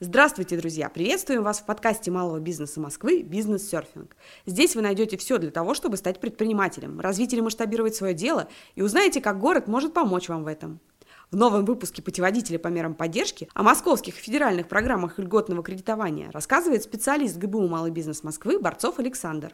Здравствуйте, друзья! Приветствуем вас в подкасте малого бизнеса Москвы «Бизнес-серфинг». Здесь вы найдете все для того, чтобы стать предпринимателем, развить или масштабировать свое дело и узнаете, как город может помочь вам в этом. В новом выпуске путеводителя по мерам поддержки о московских федеральных программах льготного кредитования рассказывает специалист ГБУ «Малый бизнес Москвы» Борцов Александр.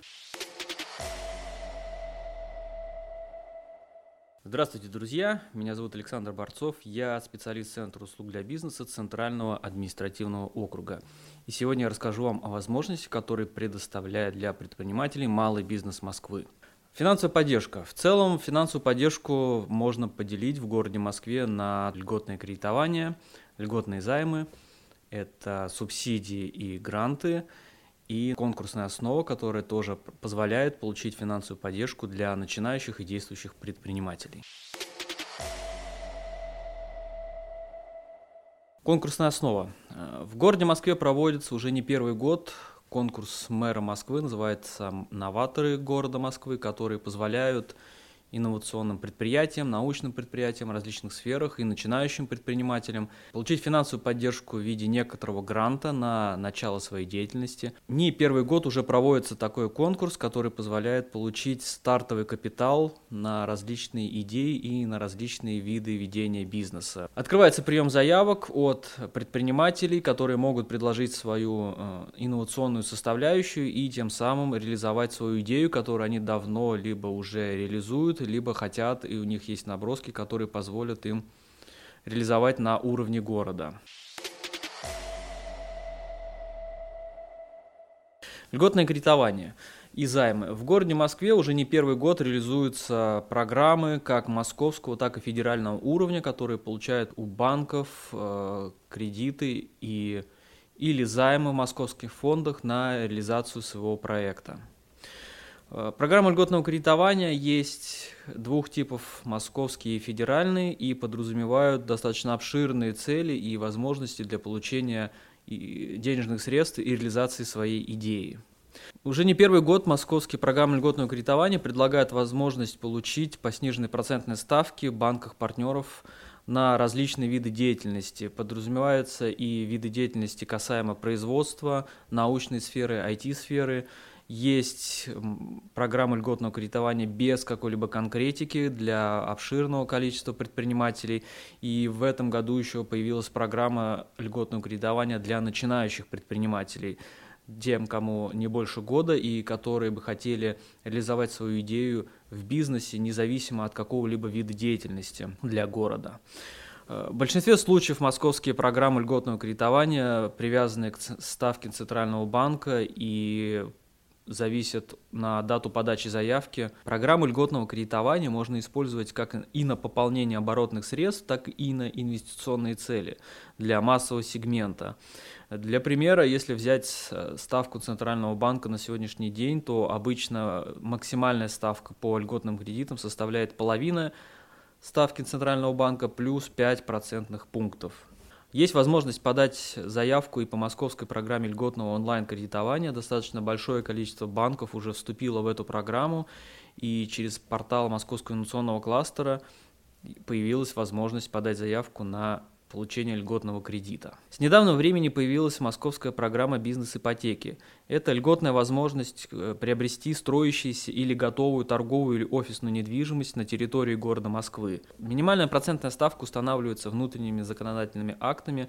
Здравствуйте, друзья! Меня зовут Александр Борцов, я специалист Центра услуг для бизнеса Центрального административного округа. И сегодня я расскажу вам о возможности, которые предоставляет для предпринимателей малый бизнес Москвы. Финансовая поддержка. В целом финансовую поддержку можно поделить в городе Москве на льготное кредитование, льготные займы, это субсидии и гранты – и конкурсная основа, которая тоже позволяет получить финансовую поддержку для начинающих и действующих предпринимателей. Конкурсная основа. Э, в городе Москве проводится уже не первый год конкурс мэра Москвы, называется «Новаторы города Москвы», которые позволяют инновационным предприятиям, научным предприятиям в различных сферах и начинающим предпринимателям, получить финансовую поддержку в виде некоторого гранта на начало своей деятельности. Не первый год уже проводится такой конкурс, который позволяет получить стартовый капитал на различные идеи и на различные виды ведения бизнеса. Открывается прием заявок от предпринимателей, которые могут предложить свою э, инновационную составляющую и тем самым реализовать свою идею, которую они давно либо уже реализуют, либо хотят, и у них есть наброски, которые позволят им реализовать на уровне города. Льготное кредитование и займы. В городе Москве уже не первый год реализуются программы как московского, так и федерального уровня, которые получают у банков э, кредиты и, или займы в московских фондах на реализацию своего проекта. Э, программа льготного кредитования есть двух типов, московские и федеральные, и подразумевают достаточно обширные цели и возможности для получения денежных средств и реализации своей идеи. Уже не первый год московские программы льготного кредитования предлагают возможность получить по сниженной процентной ставке в банках партнеров на различные виды деятельности. Подразумеваются и виды деятельности касаемо производства, научной сферы, IT-сферы, есть программа льготного кредитования без какой-либо конкретики для обширного количества предпринимателей. И в этом году еще появилась программа льготного кредитования для начинающих предпринимателей тем, кому не больше года и которые бы хотели реализовать свою идею в бизнесе, независимо от какого-либо вида деятельности для города. Э, в большинстве случаев московские программы льготного кредитования привязаны к ставке Центрального банка и зависят на дату подачи заявки. Программу льготного кредитования можно использовать как и на пополнение оборотных средств, так и на инвестиционные цели для массового сегмента. Для примера, если взять э, ставку Центрального банка на сегодняшний день, то обычно максимальная ставка по льготным кредитам составляет половина ставки Центрального банка плюс 5 процентных пунктов. Есть возможность подать заявку и по московской программе льготного онлайн-кредитования. Достаточно большое количество банков уже вступило в эту программу, и через портал Московского инновационного кластера появилась возможность подать заявку на получения льготного кредита. С недавнего времени появилась московская программа бизнес-ипотеки. Это льготная возможность э, приобрести строящуюся или готовую торговую или офисную недвижимость на территории города Москвы. Минимальная процентная ставка устанавливается внутренними законодательными актами,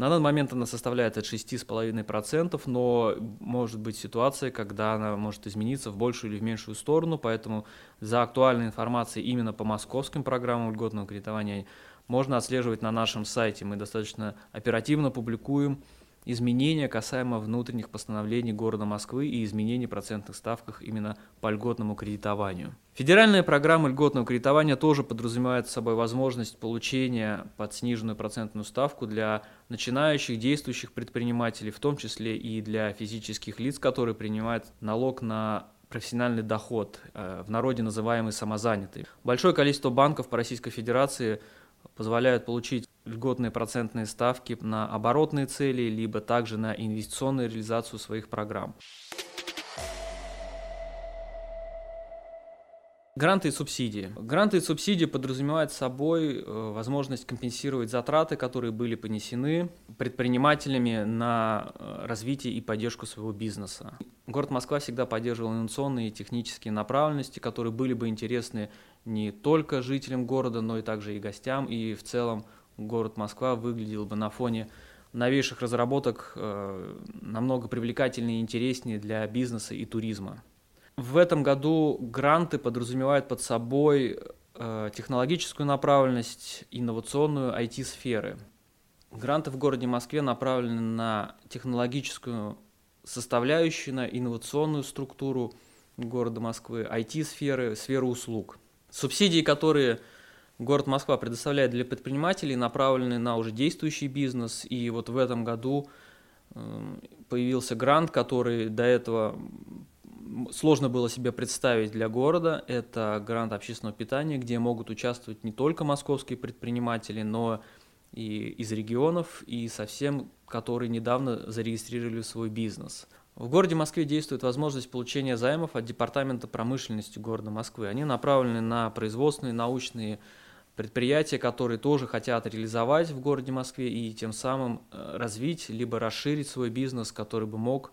на данный момент она составляет от 6,5%, но может быть ситуация, когда она может измениться в большую или в меньшую сторону, поэтому за актуальной информацией именно по московским программам льготного кредитования можно отслеживать на нашем сайте. Мы достаточно оперативно публикуем изменения касаемо внутренних постановлений города Москвы и изменений процентных ставках именно по льготному кредитованию. Федеральная программа льготного кредитования тоже подразумевает собой возможность получения под сниженную процентную ставку для начинающих действующих предпринимателей, в том числе и для физических лиц, которые принимают налог на профессиональный доход, э, в народе называемый самозанятый. Большое количество банков по Российской Федерации позволяют получить льготные процентные ставки на оборотные цели, либо также на инвестиционную реализацию своих программ. Гранты и субсидии. Гранты и субсидии подразумевают собой э, возможность компенсировать затраты, которые были понесены предпринимателями на э, развитие и поддержку своего бизнеса. Город Москва всегда поддерживал инновационные и технические направленности, которые были бы интересны не только жителям города, но и также и гостям, и в целом город Москва выглядел бы на фоне новейших разработок э, намного привлекательнее и интереснее для бизнеса и туризма. В этом году гранты подразумевают под собой э, технологическую направленность, инновационную IT-сферы. Гранты в городе Москве направлены на технологическую составляющую, на инновационную структуру города Москвы, IT-сферы, сферу услуг. Субсидии, которые город Москва предоставляет для предпринимателей, направлены на уже действующий бизнес. И вот в этом году эм, появился грант, который до этого сложно было себе представить для города. Это грант общественного питания, где могут участвовать не только московские предприниматели, но и из регионов, и совсем, которые недавно зарегистрировали свой бизнес. В городе Москве действует возможность получения займов от Департамента промышленности города Москвы. Они направлены на производственные, научные предприятия, которые тоже хотят реализовать в городе Москве и тем самым э, развить либо расширить свой бизнес, который бы мог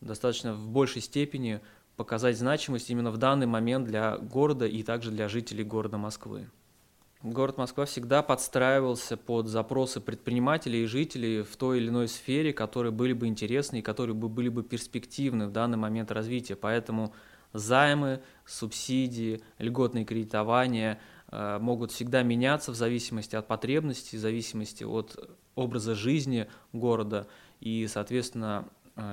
достаточно в большей степени показать значимость именно в данный момент для города и также для жителей города Москвы. Город Москва всегда подстраивался под запросы предпринимателей и жителей в той или иной сфере, которые были бы интересны и которые бы были бы перспективны в данный момент развития. Поэтому займы, субсидии, льготные кредитования э, могут всегда меняться в зависимости от потребностей, в зависимости от образа жизни города. И, соответственно,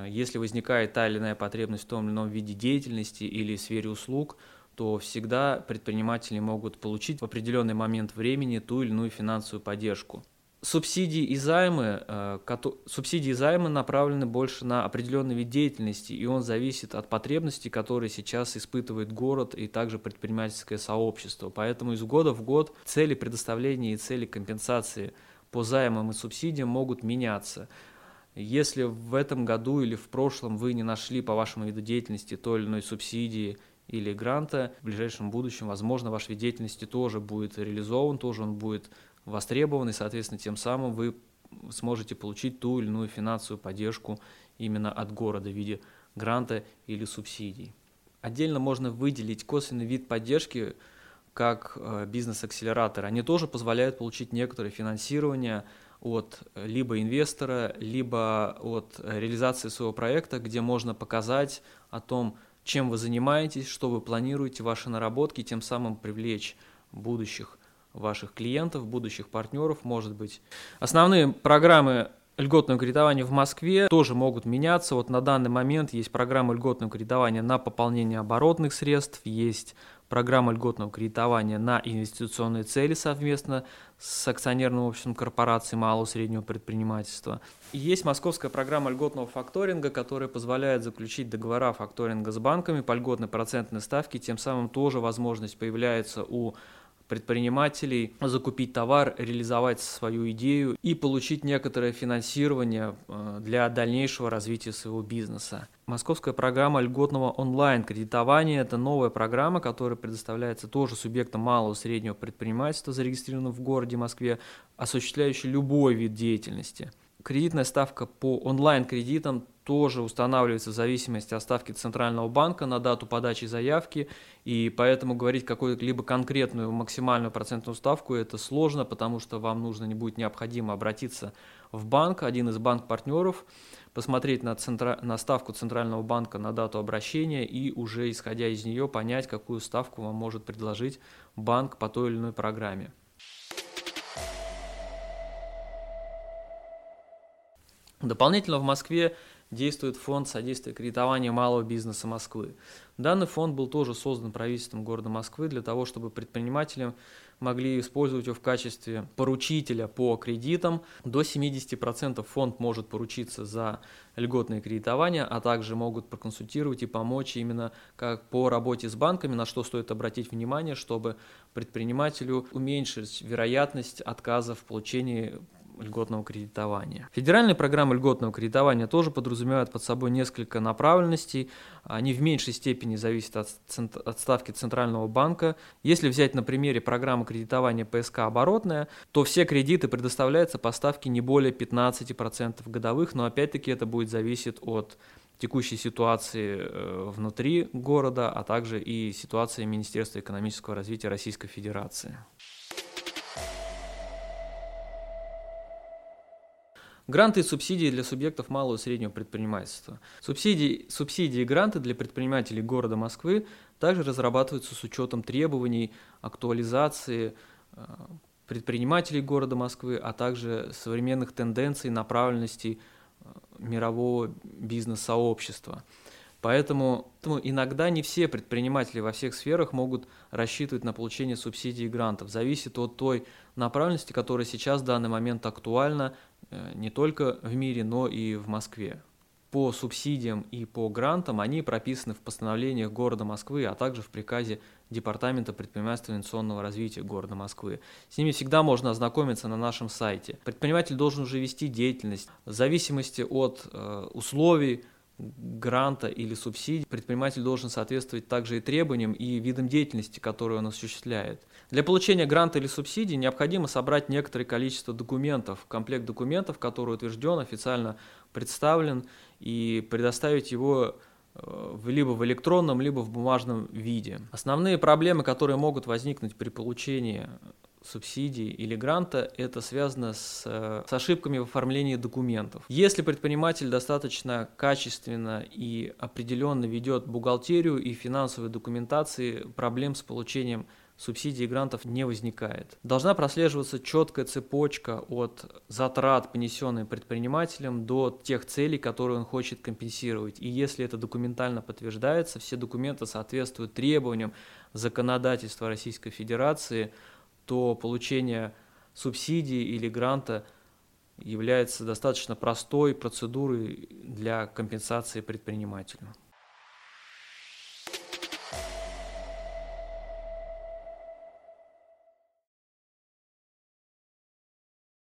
если возникает та или иная потребность в том или ином виде деятельности или сфере услуг – то всегда предприниматели могут получить в определенный момент времени ту или иную финансовую поддержку. Субсидии и займы, э, субсидии и займы направлены больше на определенный вид деятельности, и он зависит от потребностей, которые сейчас испытывает город и также предпринимательское сообщество. Поэтому из года в год цели предоставления и цели компенсации по займам и субсидиям могут меняться. Если в этом году или в прошлом вы не нашли по вашему виду деятельности той или иной субсидии или гранта, в ближайшем будущем, возможно, ваш вид деятельности тоже будет реализован, тоже он будет востребован, и, соответственно, тем самым вы сможете получить ту или иную финансовую поддержку именно от города в виде гранта или субсидий. Отдельно можно выделить косвенный вид поддержки, как э, бизнес-акселератор. Они тоже позволяют получить некоторое финансирование от либо инвестора, либо от реализации своего проекта, где можно показать о том, чем вы занимаетесь, что вы планируете, ваши наработки, тем самым привлечь будущих ваших клиентов, будущих партнеров, может быть. Основные программы льготного кредитования в Москве тоже могут меняться. Вот на данный момент есть программа льготного кредитования на пополнение оборотных средств, есть программа льготного кредитования на инвестиционные цели совместно с акционерным обществом корпорации малого и среднего предпринимательства. И есть московская программа льготного факторинга, которая позволяет заключить договора факторинга с банками по льготной процентной ставке, тем самым тоже возможность появляется у предпринимателей закупить товар, реализовать свою идею и получить некоторое финансирование э, для дальнейшего развития своего бизнеса. Московская программа льготного онлайн-кредитования – это новая программа, которая предоставляется тоже субъектам малого и среднего предпринимательства, зарегистрированным в городе Москве, осуществляющий любой вид деятельности – Кредитная ставка по онлайн-кредитам тоже устанавливается в зависимости от ставки Центрального банка на дату подачи заявки, и поэтому говорить какую-либо конкретную максимальную процентную ставку это сложно, потому что вам нужно не будет необходимо обратиться в банк, один из банк-партнеров, посмотреть на, центра... на ставку Центрального банка на дату обращения и уже исходя из нее понять, какую ставку вам может предложить банк по той или иной программе. Дополнительно в Москве действует фонд содействия кредитованию малого бизнеса Москвы. Данный фонд был тоже создан правительством города Москвы для того, чтобы предпринимателям могли использовать его в качестве поручителя по кредитам. До 70% фонд может поручиться за льготное кредитование, а также могут проконсультировать и помочь именно как по работе с банками, на что стоит обратить внимание, чтобы предпринимателю уменьшить вероятность отказа в получении льготного кредитования. Федеральные программы льготного кредитования тоже подразумевают под собой несколько направленностей. Они в меньшей степени зависят от, от ставки Центрального банка. Если взять на примере программы кредитования ПСК оборотная, то все кредиты предоставляются по ставке не более 15% годовых, но опять-таки это будет зависеть от текущей ситуации э, внутри города, а также и ситуации Министерства экономического развития Российской Федерации. Гранты и субсидии для субъектов малого и среднего предпринимательства. Субсидии, субсидии и гранты для предпринимателей города Москвы также разрабатываются с учетом требований актуализации э, предпринимателей города Москвы, а также современных тенденций, направленностей э, мирового бизнес-сообщества. Поэтому, поэтому иногда не все предприниматели во всех сферах могут рассчитывать на получение субсидий и грантов. Зависит от той направленности, которая сейчас в данный момент актуальна не только в мире, но и в Москве. По субсидиям и по грантам они прописаны в постановлениях города Москвы, а также в приказе Департамента предпринимательства и инвестиционного развития города Москвы. С ними всегда можно ознакомиться на нашем сайте. Предприниматель должен уже вести деятельность в зависимости от э, условий, гранта или субсидий, предприниматель должен соответствовать также и требованиям и видам деятельности, которые он осуществляет. Для получения гранта или субсидии необходимо собрать некоторое количество документов, комплект документов, который утвержден, официально представлен, и предоставить его э, либо в электронном, либо в бумажном виде. Основные проблемы, которые могут возникнуть при получении субсидии или гранта, это связано с, э, с ошибками в оформлении документов. Если предприниматель достаточно качественно и определенно ведет бухгалтерию и финансовые документации, проблем с получением субсидий и грантов не возникает. Должна прослеживаться четкая цепочка от затрат, понесенных предпринимателем, до тех целей, которые он хочет компенсировать. И если это документально подтверждается, все документы соответствуют требованиям законодательства Российской Федерации – то получение субсидии или гранта является достаточно простой процедурой для компенсации предпринимателю.